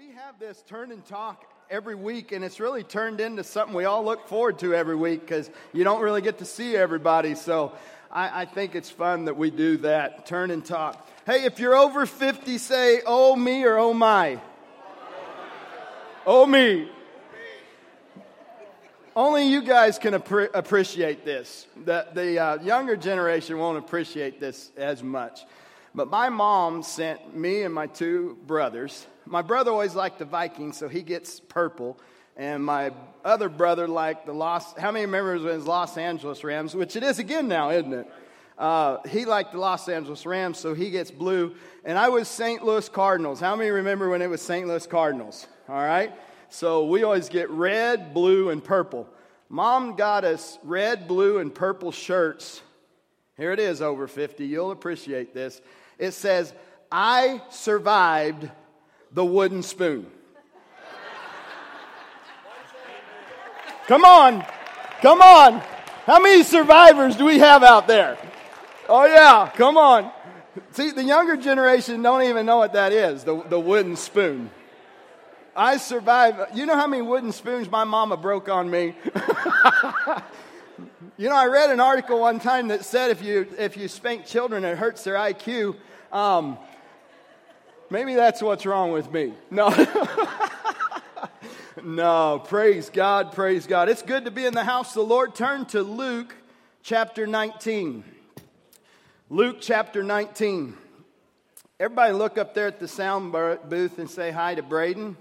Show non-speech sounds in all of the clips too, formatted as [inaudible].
we have this turn and talk every week, and it's really turned into something we all look forward to every week because you don't really get to see everybody. So I, I, think it's fun that we do that turn and talk. Hey, if you're over 50, say, oh me or oh my. Oh me. Only you guys can appre- appreciate this. The, the uh, younger generation won't appreciate this as much. But my mom sent me and my two brothers. My brother always liked the Vikings, so he gets purple. And my other brother liked the Los, how many members was Los Angeles Rams, which it is again now, isn't it? Uh, he liked the Los Angeles Rams, so he gets blue. And I was St. Louis Cardinals. How many remember when it was St. Louis Cardinals? All right? So we always get red, blue, and purple. Mom got us red, blue, and purple shirts. Here it is, over 50. You'll appreciate this. It says, I survived the wooden spoon. Come on. Come on. How many survivors do we have out there? Oh, yeah. Come on. See, the younger generation don't even know what that is the, the wooden spoon. I survived. You know how many wooden spoons my mama broke on me? [laughs] you know, I read an article one time that said if you, if you spank children, it hurts their IQ. Um, maybe that's what's wrong with me. No. [laughs] no, praise God, praise God. It's good to be in the house of the Lord. Turn to Luke chapter 19. Luke chapter 19. Everybody look up there at the sound booth and say hi to Braden.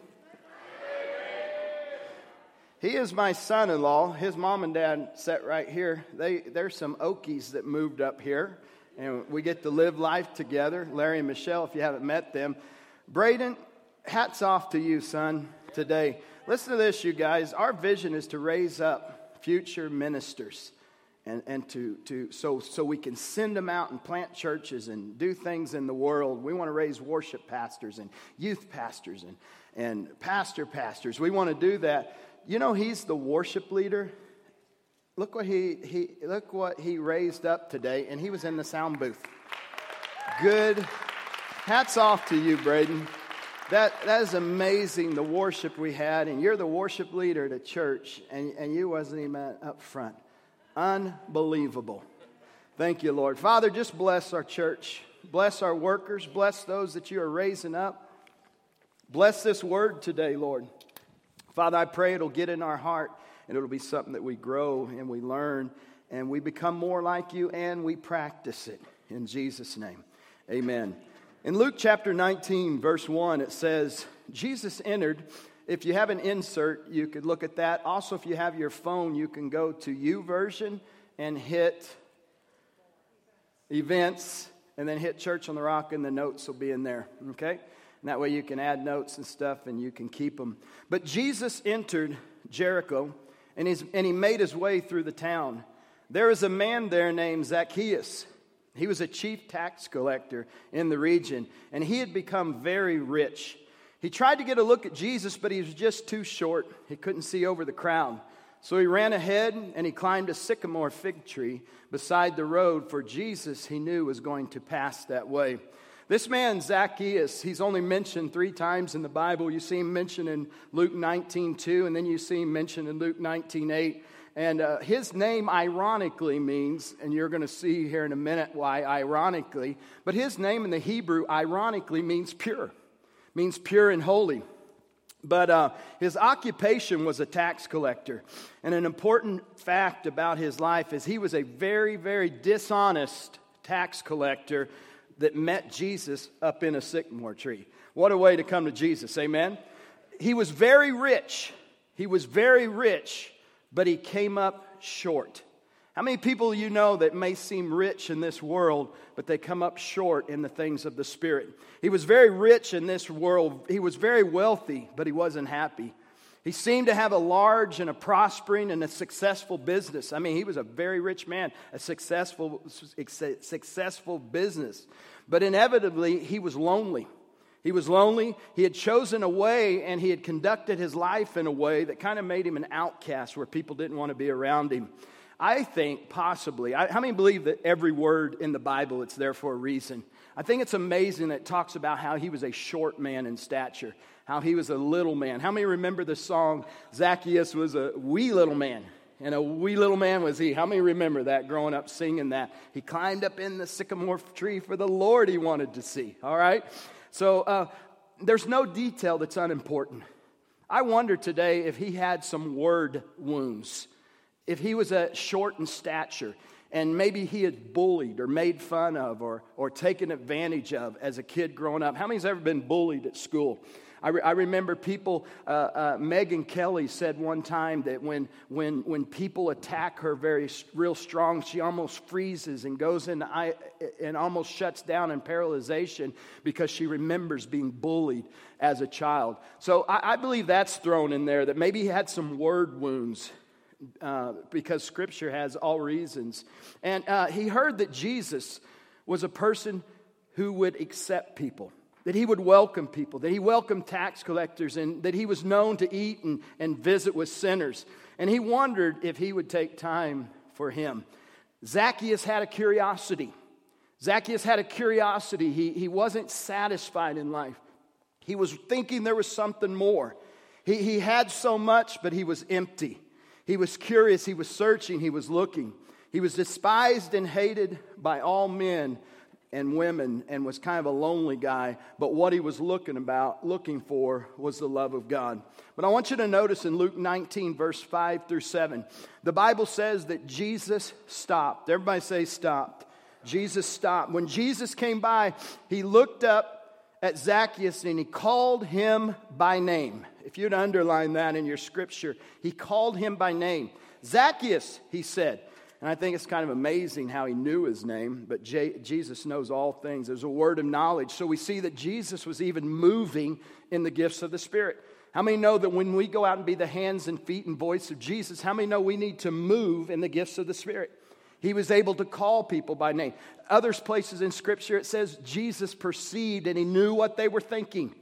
He is my son in law. His mom and dad sat right here. They, there's some Okies that moved up here and we get to live life together. Larry and Michelle, if you haven't met them. Braden, hats off to you, son, today. Listen to this, you guys. Our vision is to raise up future ministers and, and to, to so, so we can send them out and plant churches and do things in the world. We want to raise worship pastors and youth pastors and, and pastor pastors. We want to do that. You know, he's the worship leader Look what he, he, look what he raised up today, and he was in the sound booth. Good. Hats off to you, Braden. That, that is amazing, the worship we had, and you're the worship leader at a church, and, and you wasn't even up front. Unbelievable. Thank you, Lord. Father, just bless our church. Bless our workers. Bless those that you are raising up. Bless this word today, Lord. Father, I pray it'll get in our heart and it'll be something that we grow and we learn and we become more like you and we practice it. In Jesus' name, amen. In Luke chapter 19, verse 1, it says, Jesus entered. If you have an insert, you could look at that. Also, if you have your phone, you can go to U YouVersion and hit events and then hit Church on the Rock, and the notes will be in there, okay? And that way you can add notes and stuff and you can keep them. But Jesus entered Jericho and, and he made his way through the town. There was a man there named Zacchaeus. He was a chief tax collector in the region, and he had become very rich. He tried to get a look at Jesus, but he was just too short. He couldn't see over the crowd. So he ran ahead and he climbed a sycamore fig tree beside the road, for Jesus he knew was going to pass that way. This man, Zacchaeus, he's only mentioned three times in the Bible. You see him mentioned in Luke 19 2, and then you see him mentioned in Luke 19 8. And uh, his name ironically means, and you're going to see here in a minute why ironically, but his name in the Hebrew ironically means pure, means pure and holy. But uh, his occupation was a tax collector. And an important fact about his life is he was a very, very dishonest tax collector that met Jesus up in a sycamore tree. What a way to come to Jesus, amen? He was very rich. He was very rich, but he came up short. How many people you know that may seem rich in this world, but they come up short in the things of the Spirit? He was very rich in this world. He was very wealthy, but he wasn't happy. He seemed to have a large and a prospering and a successful business. I mean, he was a very rich man, a successful, successful business. But inevitably, he was lonely. He was lonely. He had chosen a way and he had conducted his life in a way that kind of made him an outcast where people didn't want to be around him. I think possibly, I, how many believe that every word in the Bible it's there for a reason? I think it's amazing that it talks about how he was a short man in stature, how he was a little man. How many remember the song, Zacchaeus was a wee little man? And a wee little man was he. How many remember that growing up singing that? He climbed up in the sycamore tree for the Lord he wanted to see. All right? So uh, there's no detail that's unimportant. I wonder today if he had some word wounds, if he was a short in stature, and maybe he had bullied or made fun of or, or taken advantage of as a kid growing up. How many's ever been bullied at school? I, re- I remember people, uh, uh, Megyn Kelly said one time that when, when, when people attack her very real strong, she almost freezes and goes into and almost shuts down in paralyzation because she remembers being bullied as a child. So I, I believe that's thrown in there that maybe he had some word wounds. Uh, because scripture has all reasons. And uh, he heard that Jesus was a person who would accept people that he would welcome people, that he welcomed tax collectors, and that he was known to eat and, and visit with sinners. And he wondered if he would take time for him. Zacchaeus had a curiosity. Zacchaeus had a curiosity. He, he wasn't satisfied in life, he was thinking there was something more. He, he had so much, but he was empty. He was curious, he was searching, he was looking. He was despised and hated by all men and women and was kind of a lonely guy, but what he was looking about, looking for was the love of God. But I want you to notice in Luke 19 verse 5 through 7, the Bible says that Jesus stopped. Everybody say stopped. Jesus stopped. When Jesus came by, he looked up at Zacchaeus and he called him by name. If you'd underline that in your scripture, he called him by name. Zacchaeus, he said, and I think it's kind of amazing how he knew his name, but J- Jesus knows all things. There's a word of knowledge. So we see that Jesus was even moving in the gifts of the Spirit. How many know that when we go out and be the hands and feet and voice of Jesus, how many know we need to move in the gifts of the Spirit? He was able to call people by name. Other places in Scripture, it says Jesus perceived and he knew what they were thinking.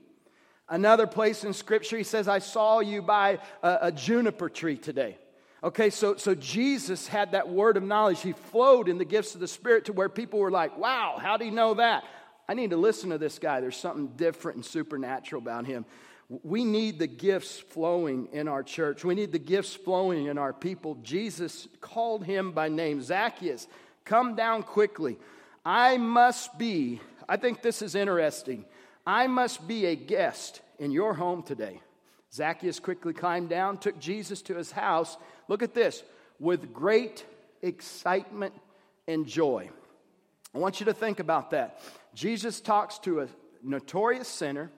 Another place in Scripture, he says, I saw you by a, a juniper tree today. Okay, so, so Jesus had that word of knowledge. He flowed in the gifts of the Spirit to where people were like, wow, how do you know that? I need to listen to this guy. There's something different and supernatural about him. We need the gifts flowing in our church. We need the gifts flowing in our people. Jesus called him by name Zacchaeus, come down quickly. I must be, I think this is interesting. I must be a guest in your home today. Zacchaeus quickly climbed down, took Jesus to his house. Look at this with great excitement and joy. I want you to think about that. Jesus talks to a notorious sinner,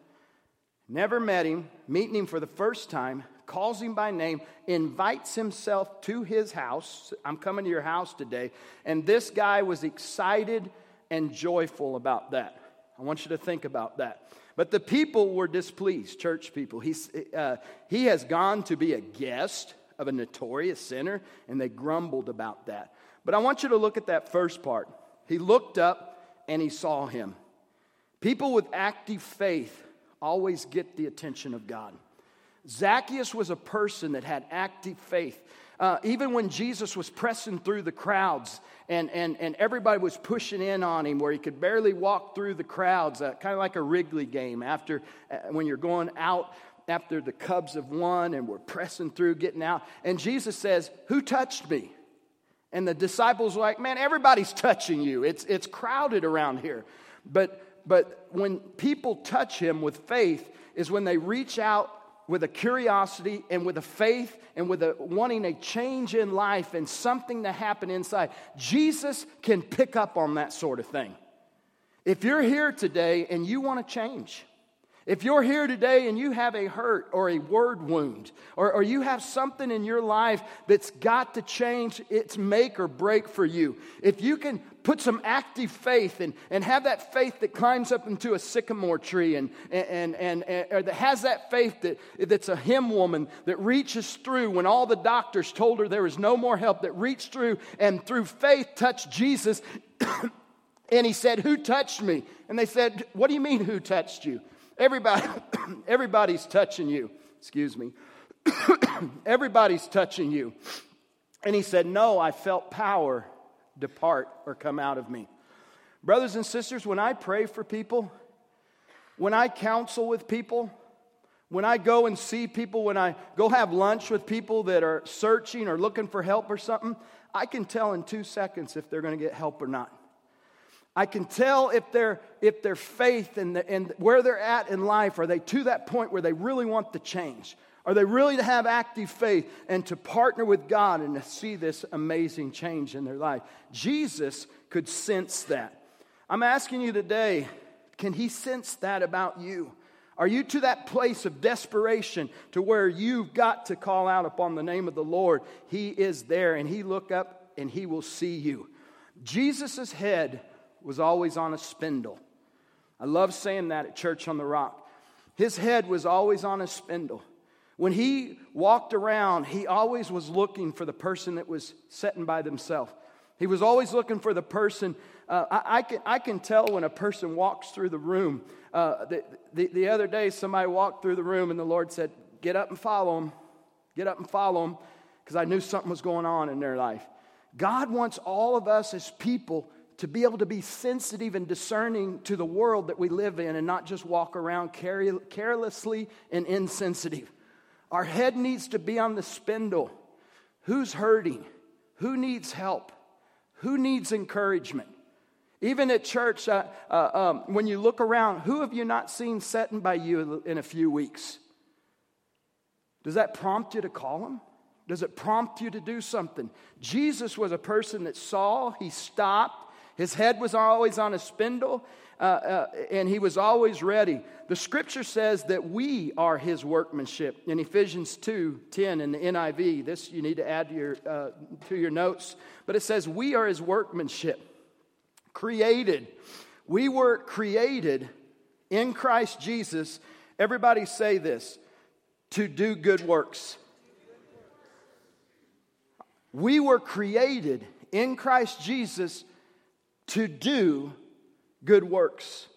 never met him, meeting him for the first time, calls him by name, invites himself to his house. I'm coming to your house today. And this guy was excited and joyful about that. I want you to think about that. But the people were displeased, church people. He's, uh, he has gone to be a guest of a notorious sinner, and they grumbled about that. But I want you to look at that first part. He looked up and he saw him. People with active faith always get the attention of God. Zacchaeus was a person that had active faith. Uh, even when Jesus was pressing through the crowds and, and, and everybody was pushing in on him where he could barely walk through the crowds, uh, kind of like a Wrigley game after uh, when you're going out after the Cubs have won and we're pressing through, getting out. And Jesus says, Who touched me? And the disciples were like, Man, everybody's touching you. It's, it's crowded around here. But, but when people touch him with faith, is when they reach out with a curiosity and with a faith and with a wanting a change in life and something to happen inside. Jesus can pick up on that sort of thing. If you're here today and you want to change, if you're here today and you have a hurt or a word wound, or, or, you have something in your life that's got to change, it's make or break for you. If you can put some active faith and, and have that faith that climbs up into a sycamore tree and, and, and, and or that has that faith that, that's a hymn woman that reaches through when all the doctors told her there was no more help, that reached through and through faith touched Jesus. [coughs] and he said, Who touched me? And they said, What do you mean, who touched you? Everybody, [coughs] everybody's touching you. Excuse me. [coughs] everybody's touching you. And he said, No, I felt power depart or come out of me. Brothers and sisters, when I pray for people, when I counsel with people, when I go and see people, when I go have lunch with people that are searching or looking for help or something, I can tell in two seconds if they're going to get help or not. I can tell if, their if their faith and, the, and where they're at in life, are they to that point where they really want the change? Are they really to have active faith and to partner with God and to see this amazing change in their life? Jesus could sense that. I'm asking you today can he sense that about you? Are you to that place of desperation to where you've got to call out upon the name of the Lord? He is there and he look up and he will see you. Jesus' head was always on a spindle. I love saying that at Church on the Rock. His head was always on a spindle. When he walked around, he always was looking for the person that was sitting by themselves. He was always looking for the person. Uh, I, I, can, I can tell when a person walks through the room. Uh, the, the, the other day, somebody walked through the room, and the Lord said, Get up and follow him. Get up and follow him, because I knew something was going on in their life. God wants all of us as people to be able to be sensitive and discerning to the world that we live in and not just walk around carelessly and insensitive. Our head needs to be on the spindle. Who's hurting? Who needs help? Who needs encouragement? Even at church, uh, uh, um, when you look around, who have you not seen sitting by you in a few weeks? Does that prompt you to call them? Does it prompt you to do something? Jesus was a person that saw, he stopped, his head was always on a spindle, uh, uh, and he was always ready. The scripture says that we are his workmanship in Ephesians 2 10 in the NIV. This you need to add to your, uh, to your notes. But it says, We are his workmanship, created. We were created in Christ Jesus. Everybody say this to do good works. We were created in Christ Jesus to do good works.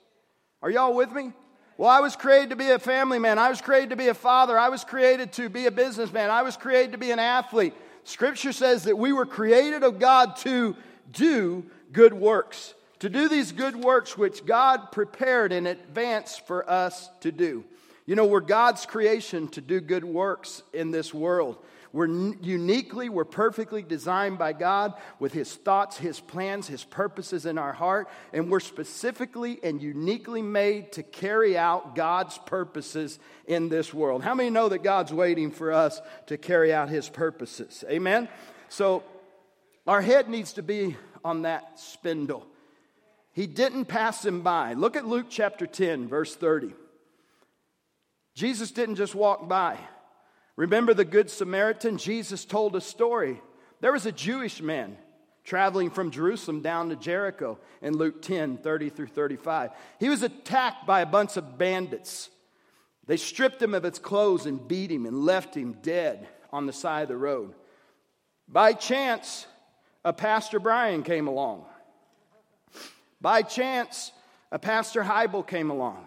Are y'all with me? Well, I was created to be a family man. I was created to be a father. I was created to be a businessman. I was created to be an athlete. Scripture says that we were created of God to do good works, to do these good works which God prepared in advance for us to do. You know, we're God's creation to do good works in this world. We're uniquely, we're perfectly designed by God with His thoughts, His plans, His purposes in our heart, and we're specifically and uniquely made to carry out God's purposes in this world. How many know that God's waiting for us to carry out His purposes? Amen? So, our head needs to be on that spindle. He didn't pass him by. Look at Luke chapter 10, verse 30. Jesus didn't just walk by. Remember the Good Samaritan? Jesus told a story. There was a Jewish man traveling from Jerusalem down to Jericho in Luke 10 30 through 35. He was attacked by a bunch of bandits. They stripped him of his clothes and beat him and left him dead on the side of the road. By chance, a Pastor Brian came along. By chance, a Pastor Heibel came along.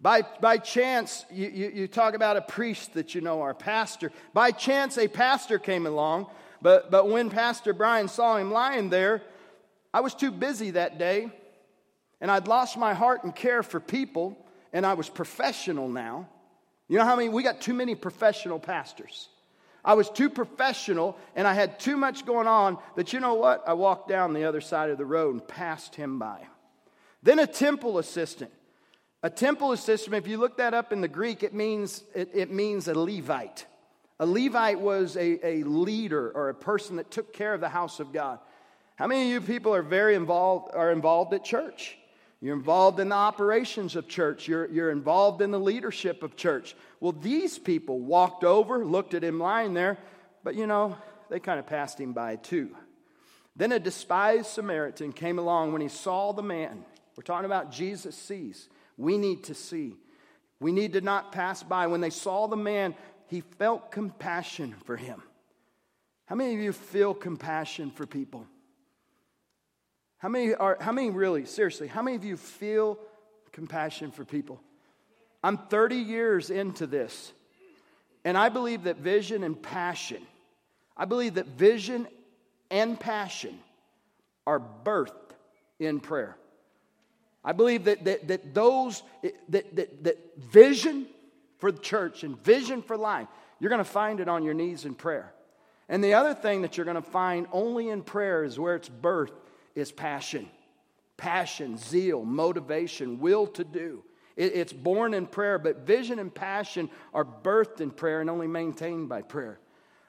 By, by chance, you, you, you, talk about a priest that you know, a pastor. By chance, a pastor came along, but, but when Pastor Brian saw him lying there, I was too busy that day, and I'd lost my heart and care for people, and I was professional now. You know how many? We got too many professional pastors. I was too professional, and I had too much going on that, you know what? I walked down the other side of the road and passed him by. Then a temple assistant a temple system, if you look that up in the Greek, it means, it, it means a Levite. A Levite was a, a leader or a person that took care of the house of God. How many of you people are very involved, are involved at church? You're involved in the operations of church. You're, you're involved in the leadership of church. Well, these people walked over, looked at him lying there, but you know, they kind of passed him by too. Then a despised Samaritan came along when he saw the man. We're talking about Jesus sees we need to see. We need to not pass by. When they saw the man, he felt compassion for him. How many of you feel compassion for people? How many are, how many really, seriously, how many of you feel compassion for people? I'm 30 years into this, and I believe that vision and passion, I believe that vision and passion are birthed in prayer. I believe that, that, that those, that, that, that vision for the church and vision for life, you're going to find it on your knees in prayer. And the other thing that you're going to find only in prayer is where its birth is passion. Passion, zeal, motivation, will to do. It, it's born in prayer, but vision and passion are birthed in prayer and only maintained by prayer.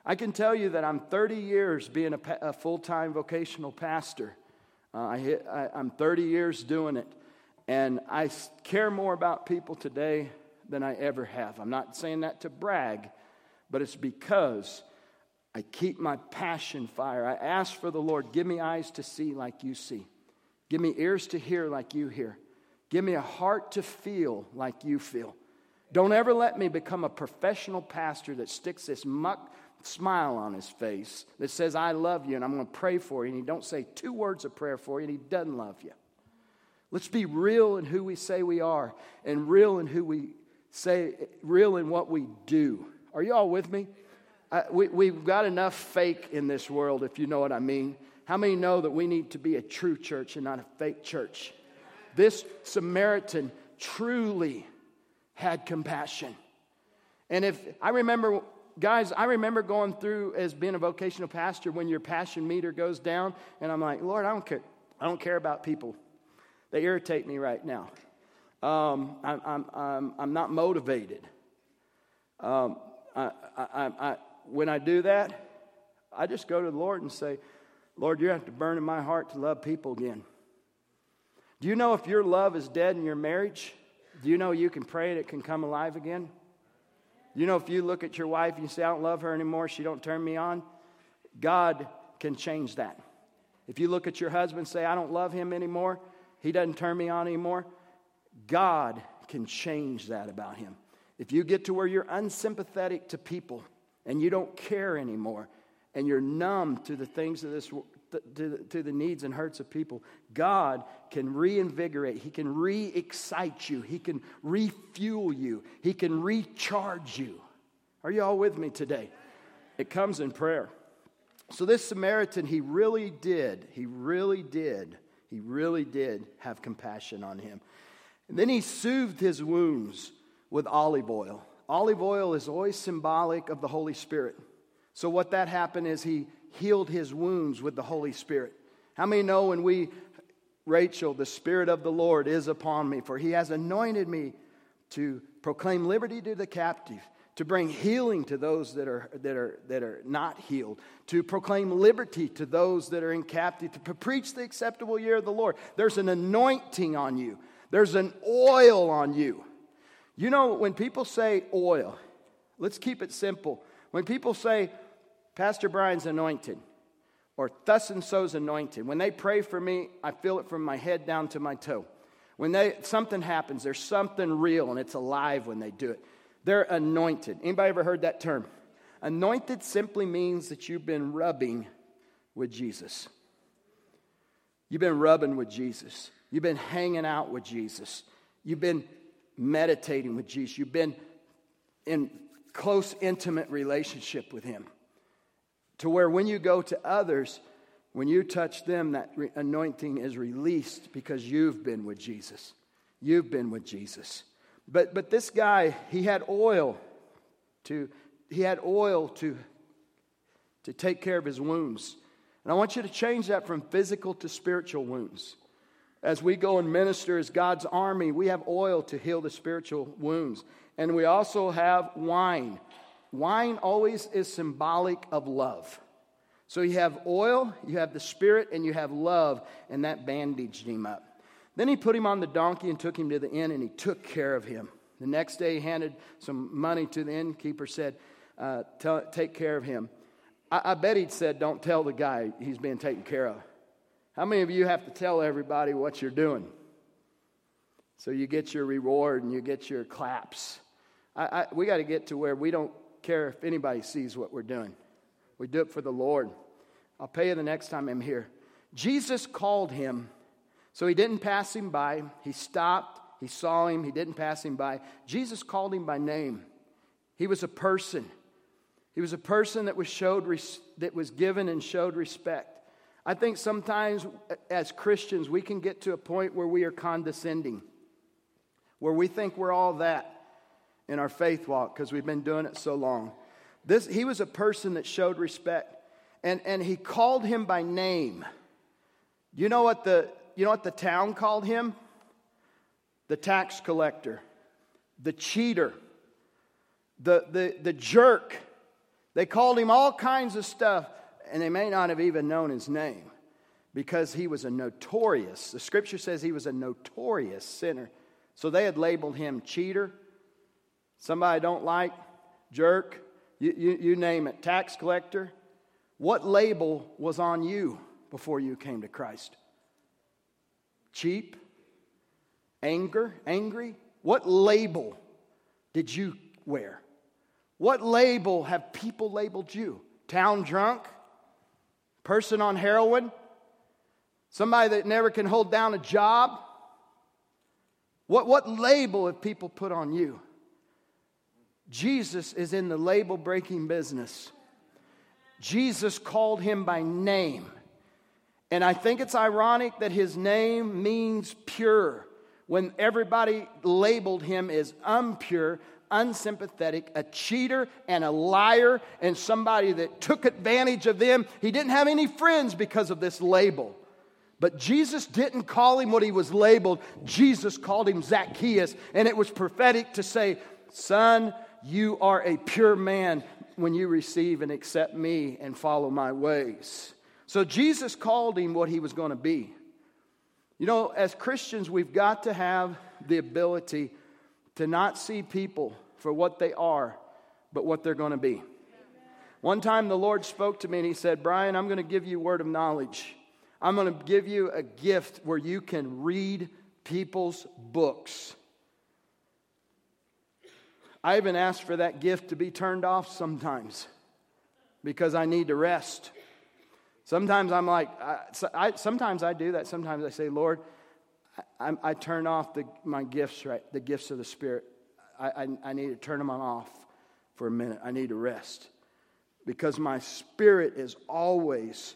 I can tell you that I'm 30 years being a, a full time vocational pastor. Uh, I hit, I, I'm 30 years doing it. And I care more about people today than I ever have. I'm not saying that to brag, but it's because I keep my passion fire. I ask for the Lord, give me eyes to see like you see. Give me ears to hear like you hear. Give me a heart to feel like you feel. Don't ever let me become a professional pastor that sticks this muck smile on his face that says, I love you and I'm going to pray for you. And he don't say two words of prayer for you and he doesn't love you. Let's be real in who we say we are and real in who we say, real in what we do. Are you all with me? I, we, we've got enough fake in this world, if you know what I mean. How many know that we need to be a true church and not a fake church? This Samaritan truly had compassion. And if I remember, guys, I remember going through as being a vocational pastor when your passion meter goes down, and I'm like, Lord, I don't care. I don't care about people. They irritate me right now. Um, I'm, I'm, I'm, I'm not motivated. Um, I, I, I, when I do that, I just go to the Lord and say, Lord, you have to burn in my heart to love people again. Do you know if your love is dead in your marriage? Do you know you can pray and it can come alive again? You know if you look at your wife and you say, I don't love her anymore, she don't turn me on? God can change that. If you look at your husband and say, I don't love him anymore, he doesn't turn me on anymore, God can change that about him. If you get to where you're unsympathetic to people and you don't care anymore and you're numb to the things of this to the, to the needs and hurts of people god can reinvigorate. He can re-excite you. He can refuel you. He can recharge you. Are you all with me today? It comes in prayer. So this samaritan he really did he really did he really did have compassion on him and then he soothed his wounds with olive oil Olive oil is always symbolic of the Holy Spirit. So, what that happened is he healed his wounds with the Holy Spirit. How many know when we, Rachel, the Spirit of the Lord is upon me, for he has anointed me to proclaim liberty to the captive, to bring healing to those that are, that are, that are not healed, to proclaim liberty to those that are in captivity, to preach the acceptable year of the Lord. There's an anointing on you, there's an oil on you. You know, when people say oil, let's keep it simple. When people say, Pastor Brian's anointed, or thus and so's anointed, when they pray for me, I feel it from my head down to my toe. When they, something happens, there's something real and it's alive when they do it. They're anointed. Anybody ever heard that term? Anointed simply means that you've been rubbing with Jesus. You've been rubbing with Jesus. You've been hanging out with Jesus. You've been meditating with Jesus. You've been in close, intimate relationship with Him. To where when you go to others, when you touch them, that re- anointing is released because you've been with Jesus. You've been with Jesus. But, but this guy, he had oil to, he had oil to, to take care of his wounds. And I want you to change that from physical to spiritual wounds. As we go and minister as God's army, we have oil to heal the spiritual wounds. And we also have wine. Wine always is symbolic of love. So you have oil, you have the spirit, and you have love, and that bandaged him up. Then he put him on the donkey and took him to the inn, and he took care of him. The next day, he handed some money to the innkeeper, said, uh, Take care of him. I, I bet he'd said, Don't tell the guy he's being taken care of. How many of you have to tell everybody what you're doing? So you get your reward and you get your claps. I, I, we got to get to where we don't care if anybody sees what we're doing. We do it for the Lord. I'll pay you the next time I'm here. Jesus called him, so he didn't pass him by. He stopped, he saw him, he didn't pass him by. Jesus called him by name. He was a person. He was a person that was showed res- that was given and showed respect. I think sometimes as Christians, we can get to a point where we are condescending, where we think we're all that in our faith walk because we've been doing it so long. This, he was a person that showed respect, and, and he called him by name. You know what the, you know what the town called him? The tax collector, the cheater, the, the, the jerk. They called him all kinds of stuff and they may not have even known his name because he was a notorious, the scripture says he was a notorious sinner. So they had labeled him cheater, somebody I don't like, jerk, you, you, you name it, tax collector. What label was on you before you came to Christ? Cheap? Anger? Angry? What label did you wear? What label have people labeled you? Town drunk? person on heroin, somebody that never can hold down a job. What, what label have people put on you? Jesus is in the label breaking business. Jesus called him by name. And I think it's ironic that his name means pure when everybody labeled him as impure unsympathetic, a cheater and a liar, and somebody that took advantage of them. He didn't have any friends because of this label. But Jesus didn't call him what he was labeled. Jesus called him Zacchaeus. And it was prophetic to say, Son, you are a pure man when you receive and accept me and follow my ways. So Jesus called him what he was going to be. You know, as Christians, we've got to have the ability to not see people for what they are, but what they're going to be. One time the Lord spoke to me and He said, Brian, I'm going to give you word of knowledge. I'm going to give you a gift where you can read people's books. I even asked for that gift to be turned off sometimes because I need to rest. Sometimes I'm like, I, I, sometimes I do that. Sometimes I say, Lord, I, I turn off the, my gifts, right? The gifts of the Spirit. I, I, need to turn them off for a minute. I need to rest because my spirit is always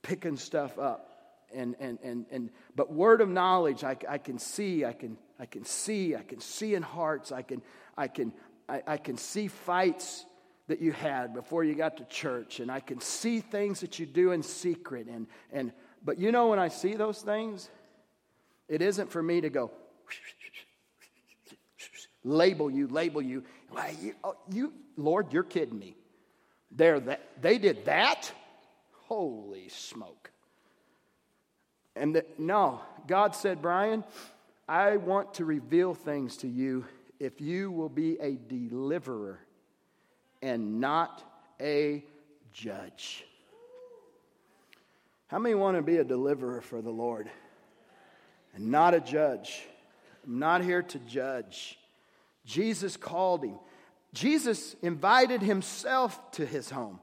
picking stuff up. And, and, and, and, but word of knowledge, I, I can see, I can, I can see, I can see in hearts, I can, I can, I, I can see fights that you had before you got to church, and I can see things that you do in secret. And, and, but you know, when I see those things, it isn't for me to go, label you, label you. Why, you, oh, you Lord, you're kidding me. They're that, they did that? Holy smoke. And the, no, God said, Brian, I want to reveal things to you if you will be a deliverer and not a judge. How many want to be a deliverer for the Lord? and not a judge. I'm not here to judge. Jesus called him. Jesus invited himself to his home.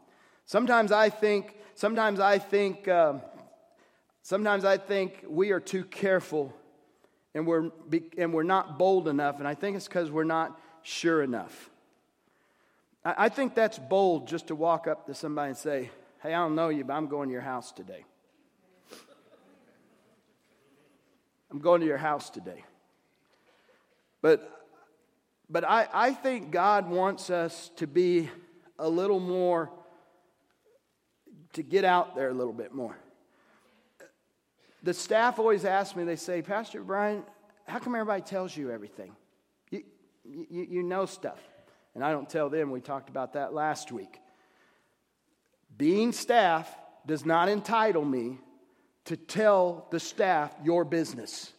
Sometimes I think, sometimes I think, um, sometimes I think we are too careful and we're, and we're not bold enough. And I think it's because we're not sure enough. I, think that's bold just to walk up to somebody and say, Hey, I don't know you, but I'm going to your house today. I'm going to your house today. But, but I, I think God wants us to be a little more, to get out there a little bit more. The staff always ask me, they say, Pastor Brian, how come everybody tells you everything? You, you, you know stuff. And I don't tell them. We talked about that last week. Being staff does not entitle me to tell the staff your business.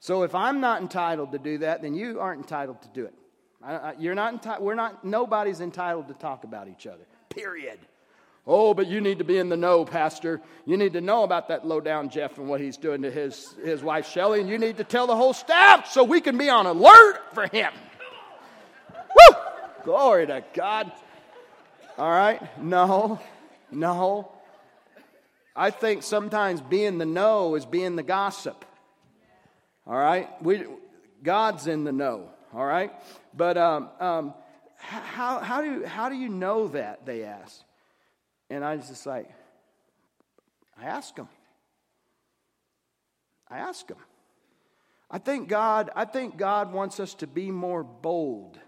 So if I'm not entitled to do that, then you aren't entitled to do it. I, I, you're not entitled, we're not, nobody's entitled to talk about each other, period. Oh, but you need to be in the know, Pastor. You need to know about that low down Jeff and what he's doing to his, his wife, Shelly, and you need to tell the whole staff so we can be on alert for him. Glory to God. All right? No, no. I think sometimes being the know is being the gossip. All right? We, God's in the know. All right? But um, um, how, how, do, how do you know that? They asked. And I was just like, I ask them. I ask them. I think God, I think God wants us to be more bold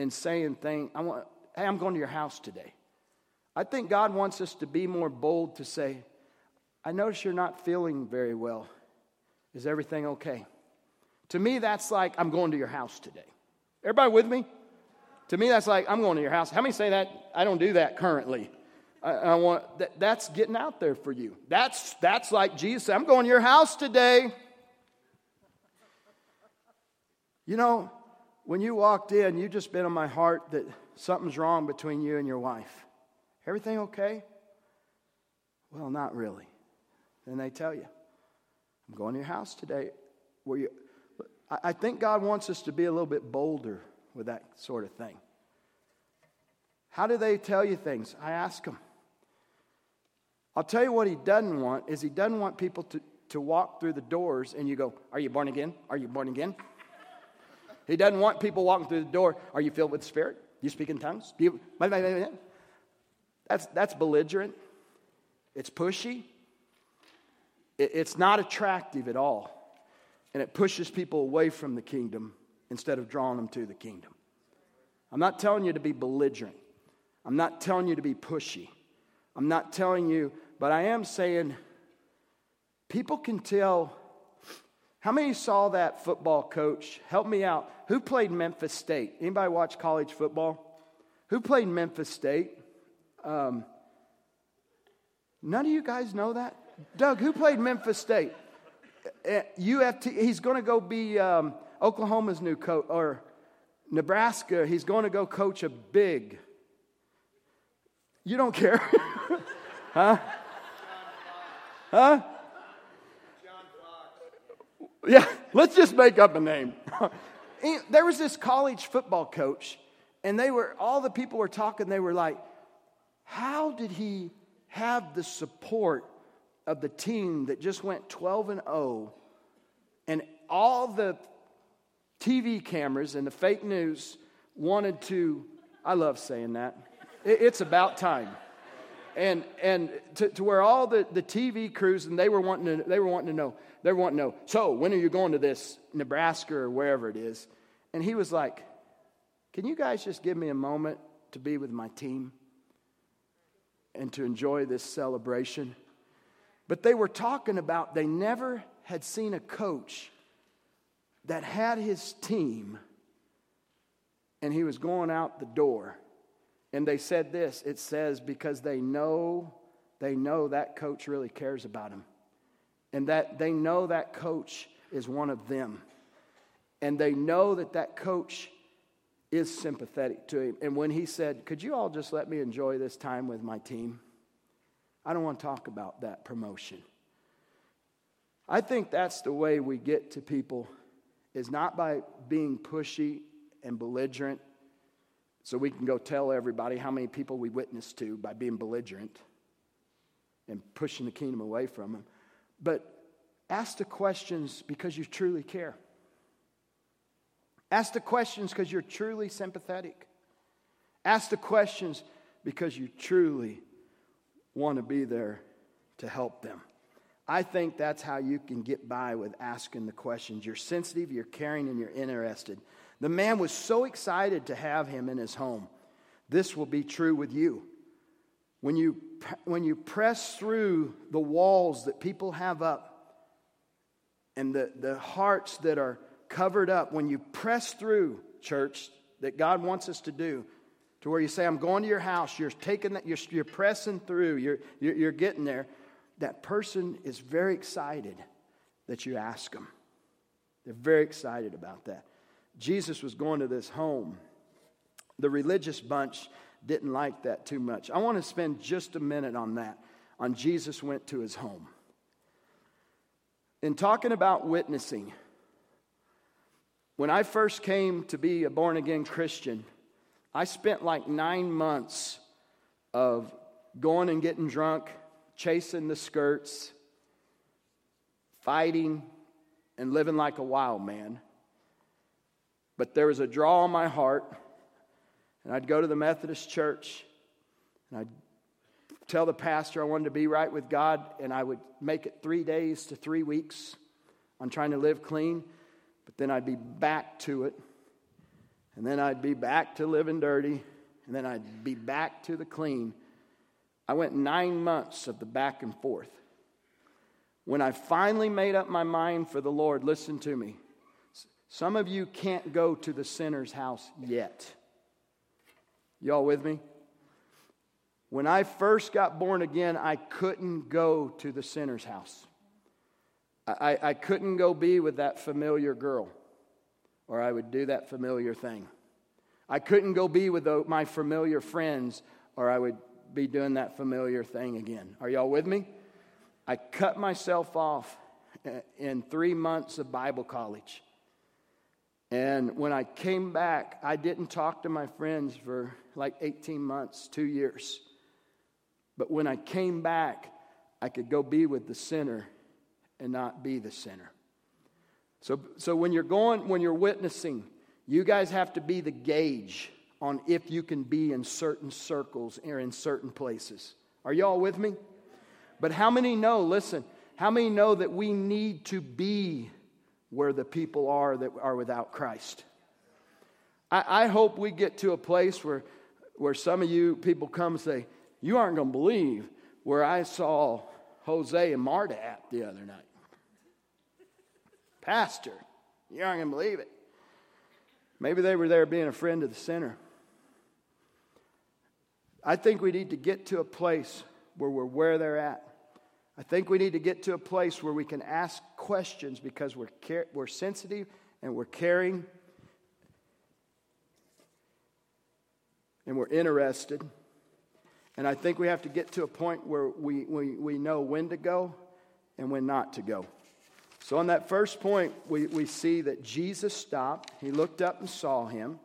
in saying things. I want, hey, I'm going to your house today. I think God wants us to be more bold to say, I notice you're not feeling very well. Is everything okay? To me, that's like, I'm going to your house today. Everybody with me? To me, that's like, I'm going to your house. How many say that? I don't do that currently. I, I want that, that's getting out there for you. That's that's like Jesus. I'm going to your house today. You know, when you walked in, you just been on my heart that something's wrong between you and your wife. Everything okay? Well, not really. Then they tell you, I'm going to your house today. Where you, I think God wants us to be a little bit bolder with that sort of thing. How do they tell you things? I ask them. I'll tell you what he doesn't want is he doesn't want people to, to walk through the doors and you go, Are you born again? Are you born again? He doesn't want people walking through the door, Are you filled with the Spirit? Do you speak in tongues? Do you... That's, that's belligerent. It's pushy. It, it's not attractive at all. And it pushes people away from the kingdom instead of drawing them to the kingdom. I'm not telling you to be belligerent. I'm not telling you to be pushy. I'm not telling you, but I am saying people can tell. How many saw that football coach? Help me out. Who played Memphis State? Anybody watch college football? Who played Memphis State? Um, none of you guys know that? Doug, who played Memphis State? UFT, uh, he's going to go be um, Oklahoma's new coach, or Nebraska, he's going to go coach a big. You don't care. [laughs] huh? Huh? Yeah, let's just make up a name. [laughs] there was this college football coach, and they were all the people were talking, they were like, How did he have the support of the team that just went 12 and 0 and all the TV cameras and the fake news wanted to I love saying that. It's about time. And and to, to where all the, the TV crews and they were wanting to they were wanting to know they were wanting to know so when are you going to this Nebraska or wherever it is and he was like can you guys just give me a moment to be with my team and to enjoy this celebration but they were talking about they never had seen a coach that had his team and he was going out the door. And they said this it says, because they know, they know that coach really cares about him. And that they know that coach is one of them. And they know that that coach is sympathetic to him. And when he said, Could you all just let me enjoy this time with my team? I don't want to talk about that promotion. I think that's the way we get to people is not by being pushy and belligerent so we can go tell everybody how many people we witnessed to by being belligerent and pushing the kingdom away from them, but ask the questions because you truly care. Ask the questions because you're truly sympathetic. Ask the questions because you truly want to be there to help them. I think that's how you can get by with asking the questions. You're sensitive, you're caring, and you're interested. The man was so excited to have him in his home. This will be true with you. When you, when you press through the walls that people have up and the, the hearts that are covered up, when you press through, church, that God wants us to do, to where you say, I'm going to your house, you're taking that, you're, you're pressing through, you're, you're, you're getting there, that person is very excited that you ask them. They're very excited about that. Jesus was going to this home. The religious bunch didn't like that too much. I want to spend just a minute on that, on Jesus went to his home. In talking about witnessing, when I first came to be a born again Christian, I spent like nine months of going and getting drunk, chasing the skirts, fighting, and living like a wild man. But there was a draw on my heart, and I'd go to the Methodist church, and I'd tell the pastor I wanted to be right with God, and I would make it three days to three weeks on trying to live clean, but then I'd be back to it, and then I'd be back to living dirty, and then I'd be back to the clean. I went nine months of the back and forth. When I finally made up my mind for the Lord, listen to me. Some of you can't go to the sinner's house yet. Y'all with me? When I first got born again, I couldn't go to the sinner's house. I, I couldn't go be with that familiar girl, or I would do that familiar thing. I couldn't go be with the, my familiar friends, or I would be doing that familiar thing again. Are y'all with me? I cut myself off uh, in three months of Bible college. And when I came back, I didn't talk to my friends for like 18 months, two years. But when I came back, I could go be with the sinner and not be the sinner. So, so when you're going, when you're witnessing, you guys have to be the gauge on if you can be in certain circles or in certain places. Are y'all with me? But how many know, listen, how many know that we need to be where the people are that are without Christ? I, I hope we get to a place where, where some of you people come and say, You aren't going to believe where I saw Jose and Marta at the other night. Pastor, you aren't going to believe it. Maybe they were there being a friend of the sinner. I think we need to get to a place where we're where they're at. I think we need to get to a place where we can ask questions because we're, care- we're sensitive and we're caring and we're interested. And I think we have to get to a point where we, we, we know when to go and when not to go. So, on that first point, we, we see that Jesus stopped. He looked up and saw him.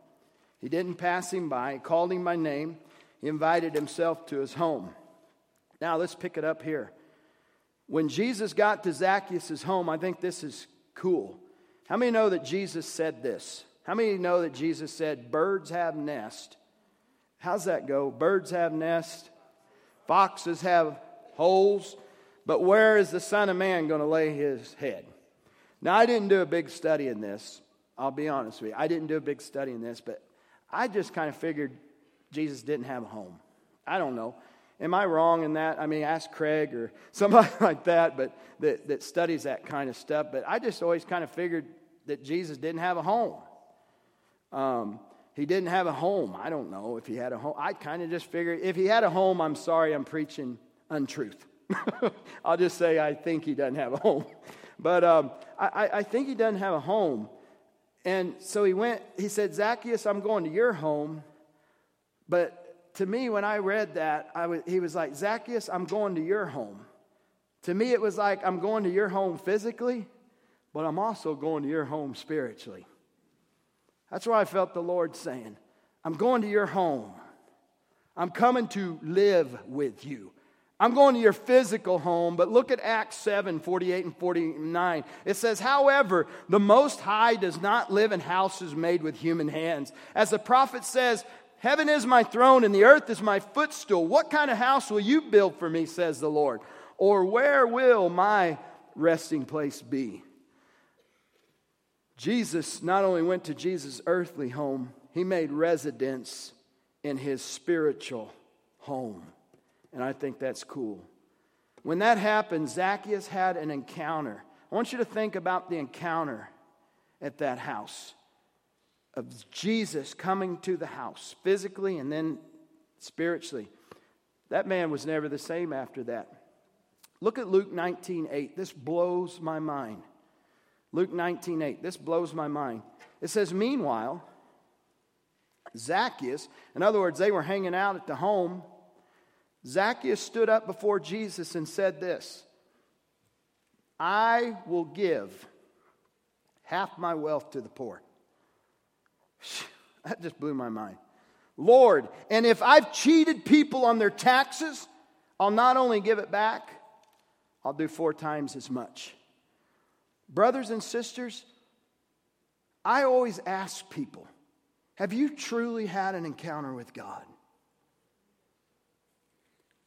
He didn't pass him by, he called him by name. He invited himself to his home. Now, let's pick it up here. When Jesus got to Zacchaeus' home, I think this is cool. How many know that Jesus said this? How many know that Jesus said, Birds have nest? How's that go? Birds have nest, foxes have holes, but where is the Son of Man going to lay his head? Now, I didn't do a big study in this. I'll be honest with you. I didn't do a big study in this, but I just kind of figured Jesus didn't have a home. I don't know. Am I wrong in that? I mean, ask Craig or somebody [laughs] like that, but that, that studies that kind of stuff. But I just always kind of figured that Jesus didn't have a home. Um, he didn't have a home. I don't know if he had a home. I kind of just figured if he had a home, I'm sorry, I'm preaching untruth. [laughs] I'll just say I think he doesn't have a home. [laughs] But um, I, I think he doesn't have a home. And so he went, he said, Zacchaeus, I'm going to your home. But to me, when I read that, I was, he was like, Zacchaeus, I'm going to your home. To me, it was like, I'm going to your home physically, but I'm also going to your home spiritually. That's why I felt the Lord saying, I'm going to your home. I'm coming to live with you. I'm going to your physical home, but look at Acts 7 48 and 49. It says, However, the Most High does not live in houses made with human hands. As the prophet says, Heaven is my throne and the earth is my footstool. What kind of house will you build for me, says the Lord? Or where will my resting place be? Jesus not only went to Jesus' earthly home, he made residence in his spiritual home. And I think that's cool. When that happened, Zacchaeus had an encounter. I want you to think about the encounter at that house of Jesus coming to the house physically and then spiritually. That man was never the same after that. Look at Luke 19:8. This blows my mind. Luke 19:8. This blows my mind. It says, "Meanwhile, Zacchaeus, in other words, they were hanging out at the home. Zacchaeus stood up before Jesus and said this I will give half my wealth to the poor. [sighs] That just blew my mind. Lord, and if I've cheated people on their taxes, I'll not only give it back, I'll do four times as much. Brothers and sisters, I always ask people have you truly had an encounter with God?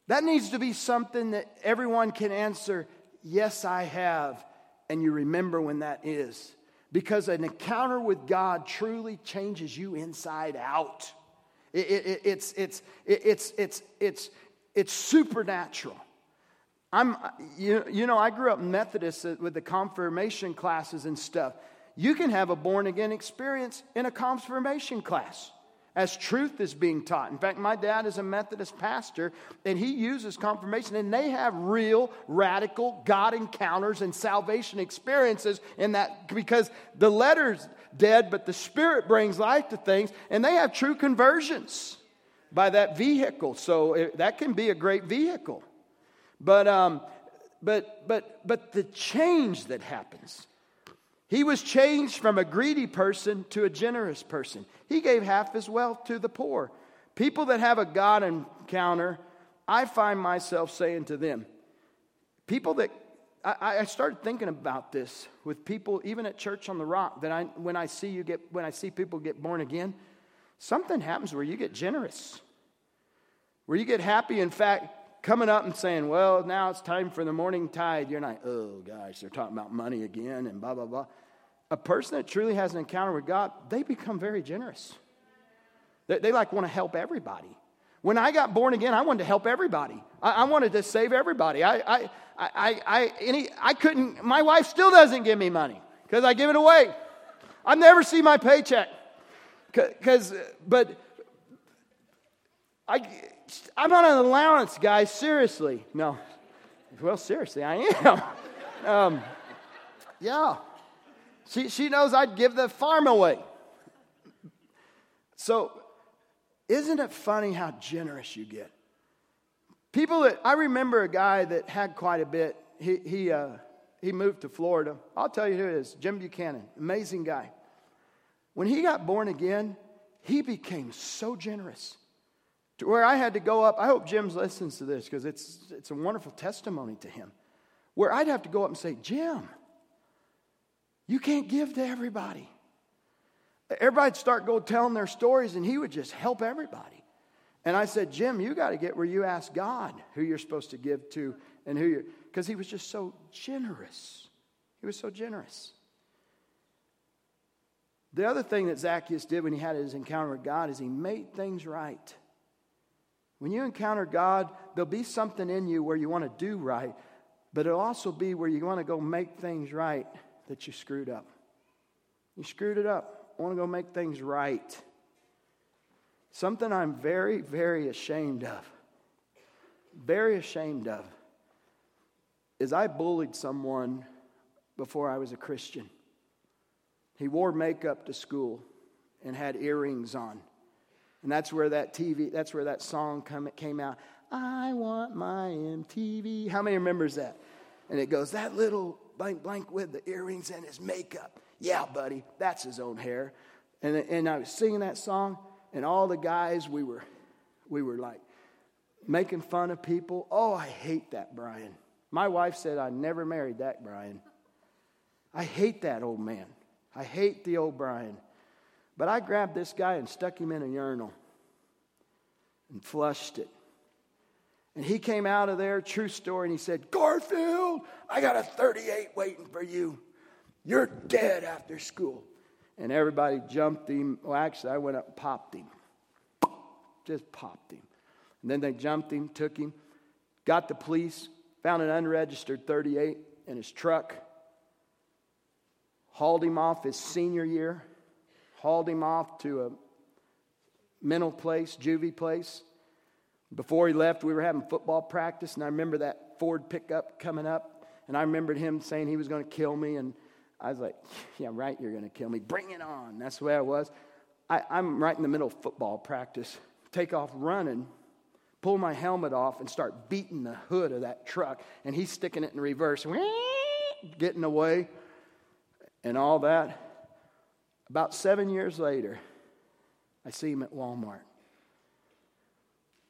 That needs to be something that everyone can answer, yes, I have, and you remember when that is. Because an encounter with God truly changes you inside out. It, it, it's, it's, it's, it's, it's, it's supernatural. I'm, you, you know, I grew up Methodist uh, with the confirmation classes and stuff. You can have a born again experience in a confirmation class as truth is being taught. In fact, my dad is a Methodist pastor, and he uses confirmation, and they have real, radical God encounters and salvation experiences in that because the letter's dead, but the Spirit brings life to things, and they have true conversions by that vehicle. So it, that can be a great vehicle. But, um, but, but, but the change that happens, he was changed from a greedy person to a generous person. He gave half his wealth to the poor. People that have a God encounter, I find myself saying to them, people that I, I, started thinking about this with people, even at Church on the Rock, that I, when I see you get, when I see people get born again, something happens where you get generous, where you get happy. In fact, coming up and saying, "Well, now it's time for the morning tithe," you're not, "Oh gosh, they're talking about money again," and blah blah blah a person that truly has an encounter with God, they become very generous. They, they like want to help everybody. When I got born again, I wanted to help everybody. I, I wanted to save everybody. I, I, I, I, any, I couldn't, my wife still doesn't give me money because I give it away. I never see my paycheck. Because, but I, I'm on an allowance, guys, seriously. No. Well, seriously, I am. [laughs] um, yeah. She, she knows I'd give the farm away. So, isn't it funny how generous you get? People that, I remember a guy that had quite a bit. He, he, uh, he moved to Florida. I'll tell you who it is Jim Buchanan, amazing guy. When he got born again, he became so generous to where I had to go up. I hope Jim listens to this because it's, it's a wonderful testimony to him. Where I'd have to go up and say, Jim, you can't give to everybody. Everybody'd start go telling their stories, and he would just help everybody. And I said, Jim, you got to get where you ask God who you're supposed to give to and who you're, because he was just so generous. He was so generous. The other thing that Zacchaeus did when he had his encounter with God is he made things right. When you encounter God, there'll be something in you where you want to do right, but it'll also be where you want to go make things right that you screwed up. You screwed it up. I want to go make things right. Something I'm very, very ashamed of, very ashamed of, is I bullied someone before I was a Christian. He wore makeup to school and had earrings on. And that's where that TV, that's where that song come, came out. I want my MTV. How many remembers that? And it goes, that little blank, blank with the earrings and his makeup. Yeah, buddy, that's his own hair. And, and I was singing that song, and all the guys, we were, we were like making fun of people. Oh, I hate that, Brian. My wife said I never married that Brian. I hate that old man. I hate the old Brian. But I grabbed this guy and stuck him in a urinal and flushed it. And he came out of there, true story, and he said, Garfield, I got a 38 waiting for you. You're dead after school. And everybody jumped him. Well, actually, I went up and popped him. Just popped him. And then they jumped him, took him, got the police, found an unregistered 38 in his truck, hauled him off his senior year, hauled him off to a mental place, juvie place. Before he left, we were having football practice, and I remember that Ford pickup coming up, and I remembered him saying he was going to kill me, and I was like, Yeah, right, you're going to kill me. Bring it on. That's the way I was. I, I'm right in the middle of football practice, take off running, pull my helmet off, and start beating the hood of that truck, and he's sticking it in reverse, getting away, and all that. About seven years later, I see him at Walmart.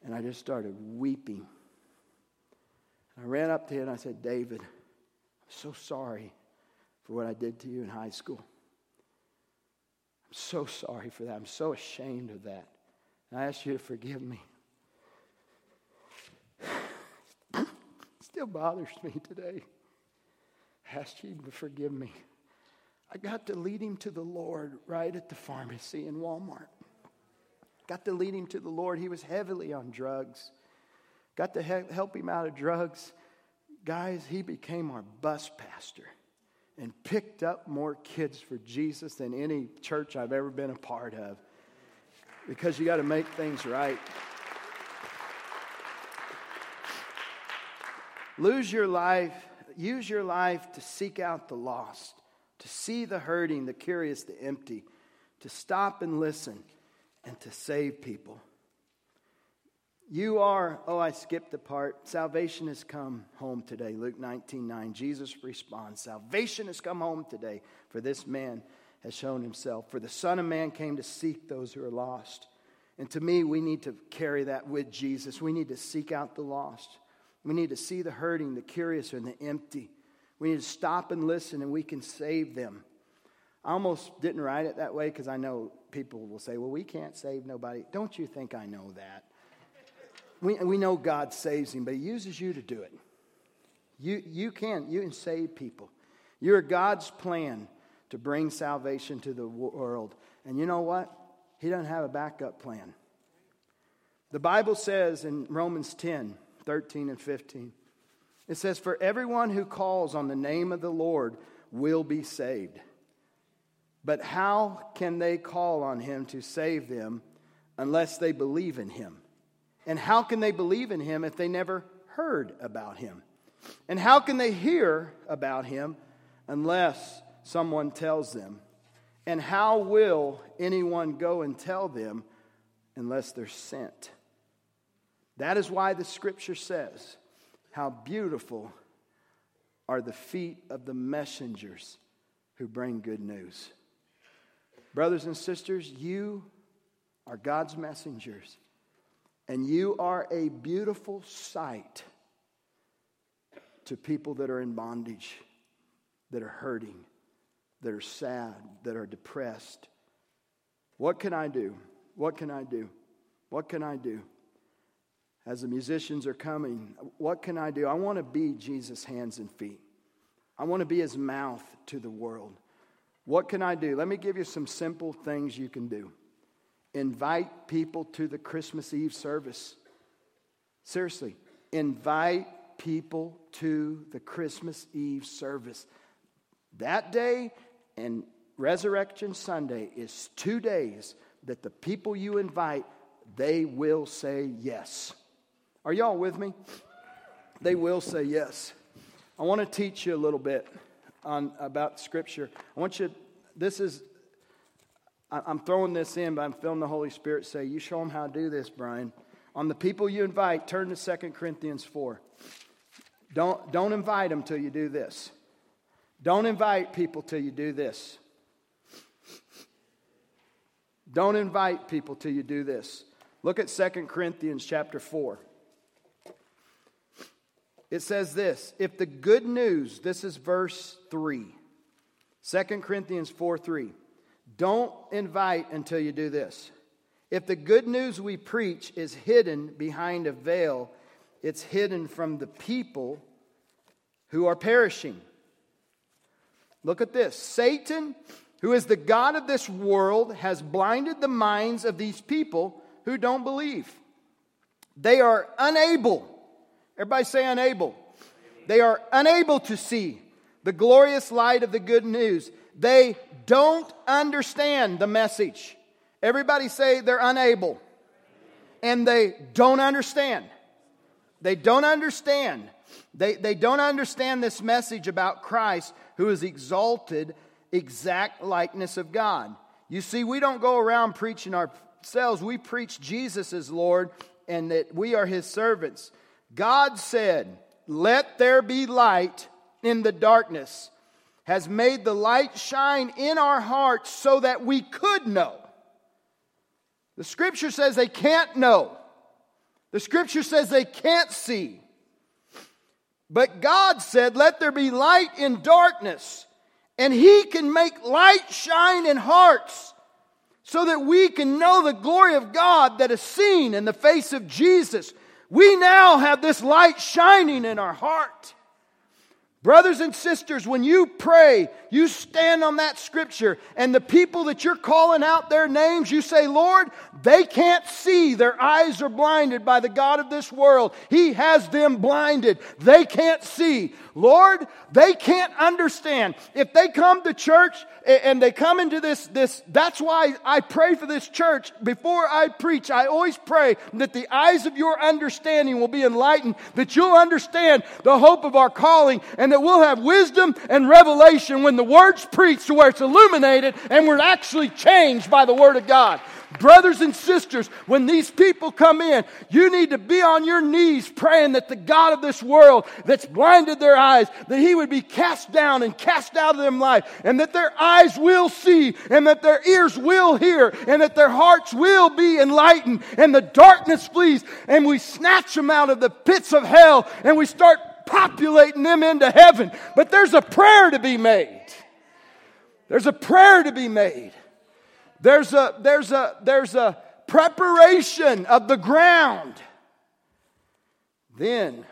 And I just started weeping. I ran up to him and I said, David, I'm so sorry for what I did to you in high school. I'm so sorry for that. I'm so ashamed of that. And I ask you to forgive me. [sighs] still bothers me today. I Ask you to forgive me. I got to lead him to the Lord right at the pharmacy in Walmart. Got to lead him to the Lord. He was heavily on drugs. Got to help him out of drugs. Guys, he became our bus pastor and picked up more kids for Jesus than any church I've ever been a part of. Because you got to make things right. Lose your life, use your life to seek out the lost, to see the hurting, the curious, the empty, to stop and listen, and to save people. You are, oh, I skipped the part. Salvation has come home today. Luke 19 9. Jesus responds, Salvation has come home today, for this man has shown himself. For the Son of Man came to seek those who are lost. And to me, we need to carry that with Jesus. We need to seek out the lost. We need to see the hurting, the curious, and the empty. We need to stop and listen, and we can save them. I almost didn't write it that way because I know people will say, well, we can't save nobody. Don't you think I know that? we, we know God saves him, but he uses you to do it. You, you can. You can save people. You're God's plan to bring salvation to the world. And you know what? He doesn't have a backup plan. The Bible says in Romans 10 13 and 15, it says, For everyone who calls on the name of the Lord will be saved. But how can they call on him to save them unless they believe in him? And how can they believe in him if they never heard about him? And how can they hear about him unless someone tells them? And how will anyone go and tell them unless they're sent? That is why the scripture says, How beautiful are the feet of the messengers who bring good news. Brothers and sisters, you are God's messengers. And you are a beautiful sight to people that are in bondage, that are hurting, that are sad, that are depressed. What can I do? What can I do? What can I do? As the musicians are coming, what can I do? I want to be Jesus' hands and feet. I want to be his mouth to the world. What can I do? Let me give you some simple things you can do invite people to the Christmas Eve service. Seriously, invite people to the Christmas Eve service. That day and Resurrection Sunday is two days that the people you invite, they will say yes. Are y'all with me? They will say yes. I want to teach you a little bit on about Scripture. I want you. This is I'm throwing this in, but I'm feeling the Holy Spirit say, You show them how to do this, Brian. On the people you invite, turn to 2 Corinthians 4. Don't, don't invite them till you do this. Don't invite people till you do this. Don't invite people till you do this. Look at 2 Corinthians chapter 4. It says this If the good news, this is verse 3, 2 Corinthians 4 3. Don't invite until you do this. If the good news we preach is hidden behind a veil, it's hidden from the people who are perishing. Look at this Satan, who is the God of this world, has blinded the minds of these people who don't believe. They are unable, everybody say unable. They are unable to see the glorious light of the good news. They don't understand the message. Everybody say they're unable. And they don't understand. They don't understand. They, they don't understand this message about Christ who is exalted, exact likeness of God. You see, we don't go around preaching ourselves. We preach Jesus as Lord and that we are his servants. God said, Let there be light in the darkness has made the light shine in our hearts so that we could know. The scripture says they can't know. The scripture says they can't see. But God said, Let there be light in darkness. And He can make light shine in hearts so that we can know the glory of God that is seen in the face of Jesus. We now have this light shining in our heart. Brothers and sisters, when you pray, you stand on that scripture, and the people that you're calling out their names, you say, Lord, they can't see. Their eyes are blinded by the God of this world. He has them blinded. They can't see. Lord, they can't understand. If they come to church and they come into this, this, that's why I pray for this church. Before I preach, I always pray that the eyes of your understanding will be enlightened, that you'll understand the hope of our calling, and that we'll have wisdom and revelation when the word's preached to where it's illuminated and we're actually changed by the word of God. Brothers and sisters, when these people come in, you need to be on your knees praying that the God of this world that's blinded their eyes, that he would be cast down and cast out of their life, and that their eyes will see, and that their ears will hear, and that their hearts will be enlightened, and the darkness flees, and we snatch them out of the pits of hell, and we start populating them into heaven. But there's a prayer to be made. There's a prayer to be made. There's a, there's a, there's a preparation of the ground. Then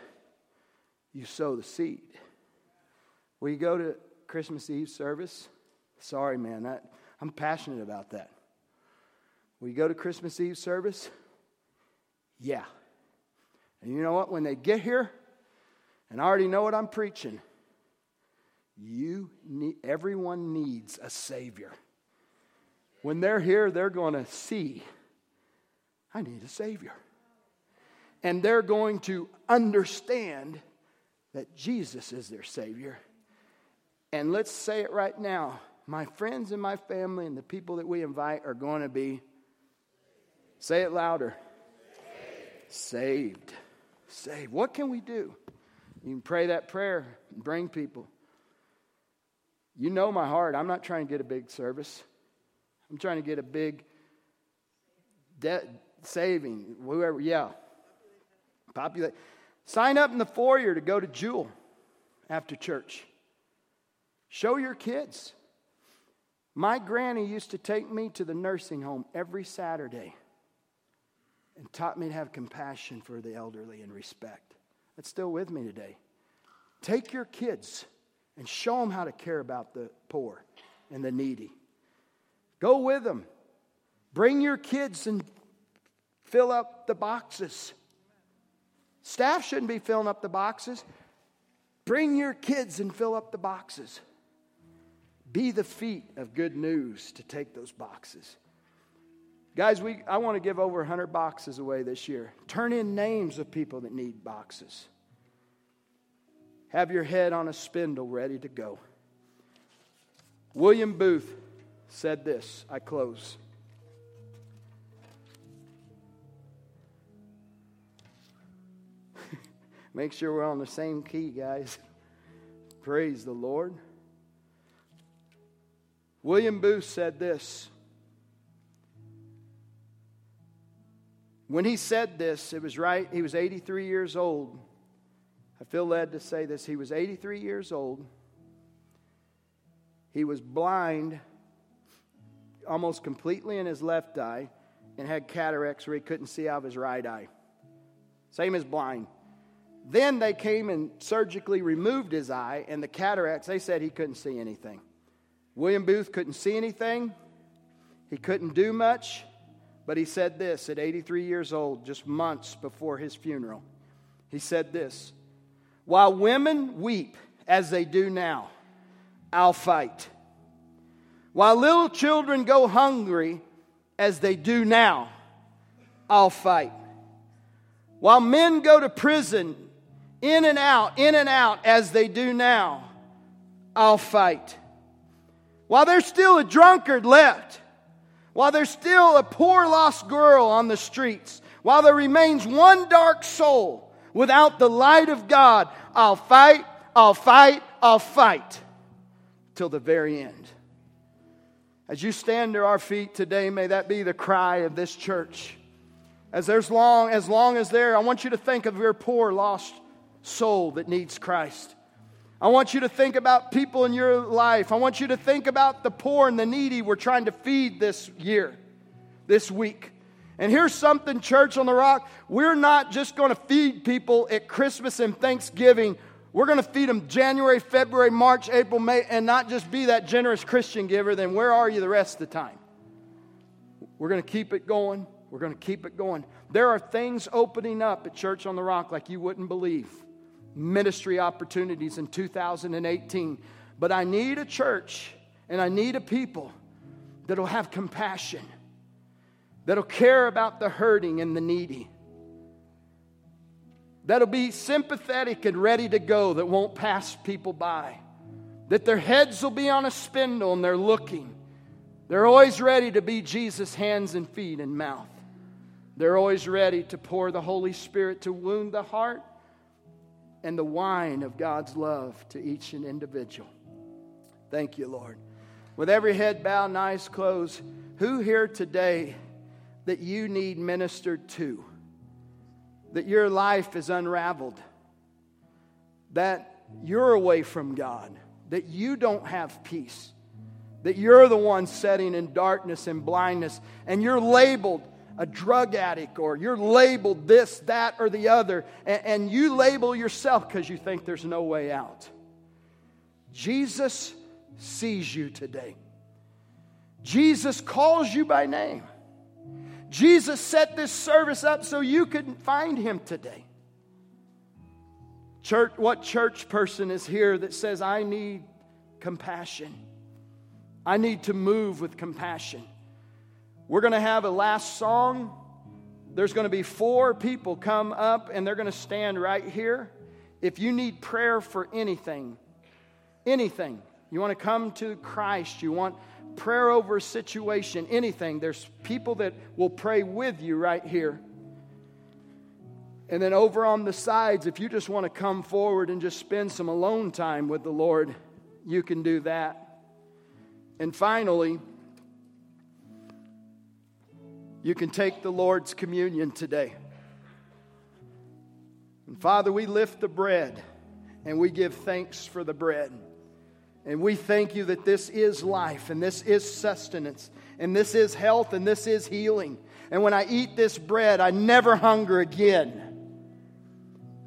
you sow the seed. Will you go to Christmas Eve service? Sorry, man, that, I'm passionate about that. Will you go to Christmas Eve service? Yeah. And you know what? When they get here, and I already know what I'm preaching, you need, everyone needs a Savior. When they're here, they're going to see, I need a Savior. And they're going to understand that Jesus is their Savior. And let's say it right now my friends and my family and the people that we invite are going to be, say it louder, saved. Saved. What can we do? You can pray that prayer and bring people. You know my heart. I'm not trying to get a big service. I'm trying to get a big debt saving, whoever, yeah. Populate. Sign up in the foyer to go to Jewel after church. Show your kids. My granny used to take me to the nursing home every Saturday and taught me to have compassion for the elderly and respect. That's still with me today. Take your kids and show them how to care about the poor and the needy. Go with them. Bring your kids and fill up the boxes. Staff shouldn't be filling up the boxes. Bring your kids and fill up the boxes. Be the feet of good news to take those boxes. Guys, we, I want to give over 100 boxes away this year. Turn in names of people that need boxes. Have your head on a spindle ready to go. William Booth said this. I close. [laughs] Make sure we're on the same key, guys. Praise the Lord. William Booth said this. When he said this, it was right, he was 83 years old. I feel led to say this. He was 83 years old. He was blind almost completely in his left eye and had cataracts where he couldn't see out of his right eye. Same as blind. Then they came and surgically removed his eye, and the cataracts, they said he couldn't see anything. William Booth couldn't see anything, he couldn't do much, but he said this at 83 years old, just months before his funeral. He said this While women weep as they do now, I'll fight. While little children go hungry, as they do now, I'll fight. While men go to prison, in and out, in and out, as they do now, I'll fight. While there's still a drunkard left, while there's still a poor lost girl on the streets, while there remains one dark soul without the light of God, I'll fight, I'll fight, I'll fight till the very end. As you stand to our feet today, may that be the cry of this church. As there's long, as long as there, I want you to think of your poor lost soul that needs Christ. I want you to think about people in your life. I want you to think about the poor and the needy we're trying to feed this year, this week. And here's something, Church on the Rock. We're not just going to feed people at Christmas and Thanksgiving. We're going to feed them January, February, March, April, May, and not just be that generous Christian giver. Then where are you the rest of the time? We're going to keep it going. We're going to keep it going. There are things opening up at Church on the Rock like you wouldn't believe. Ministry opportunities in 2018. But I need a church and I need a people that'll have compassion that'll care about the hurting and the needy, that'll be sympathetic and ready to go, that won't pass people by, that their heads will be on a spindle and they're looking. They're always ready to be Jesus' hands and feet and mouth. They're always ready to pour the Holy Spirit to wound the heart and the wine of God's love to each and individual. Thank you, Lord. With every head bowed and eyes closed, who here today that you need ministered to, that your life is unraveled, that you're away from God, that you don't have peace, that you're the one setting in darkness and blindness, and you're labeled a drug addict or you're labeled this, that, or the other, and, and you label yourself because you think there's no way out. Jesus sees you today. Jesus calls you by name. Jesus set this service up so you could find him today. Church, what church person is here that says, I need compassion? I need to move with compassion. We're going to have a last song. There's going to be four people come up and they're going to stand right here. If you need prayer for anything, anything, you want to come to Christ, you want prayer over a situation, anything, there's people that will pray with you right here. And then over on the sides, if you just want to come forward and just spend some alone time with the Lord, you can do that. And finally, you can take the Lord's communion today. And Father, we lift the bread and we give thanks for the bread. And we thank you that this is life and this is sustenance and this is health and this is healing. And when I eat this bread, I never hunger again.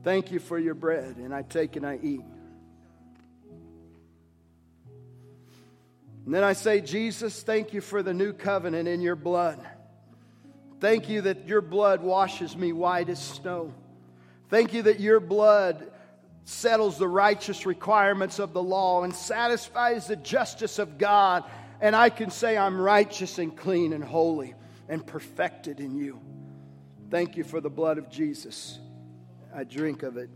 Thank you for your bread. And I take and I eat. And then I say, Jesus, thank you for the new covenant in your blood. Thank you that your blood washes me white as snow. Thank you that your blood settles the righteous requirements of the law and satisfies the justice of God. And I can say I'm righteous and clean and holy and perfected in you. Thank you for the blood of Jesus. I drink of it.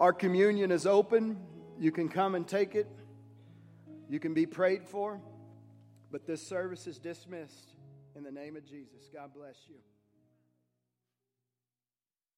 Our communion is open. You can come and take it. You can be prayed for. But this service is dismissed in the name of Jesus. God bless you.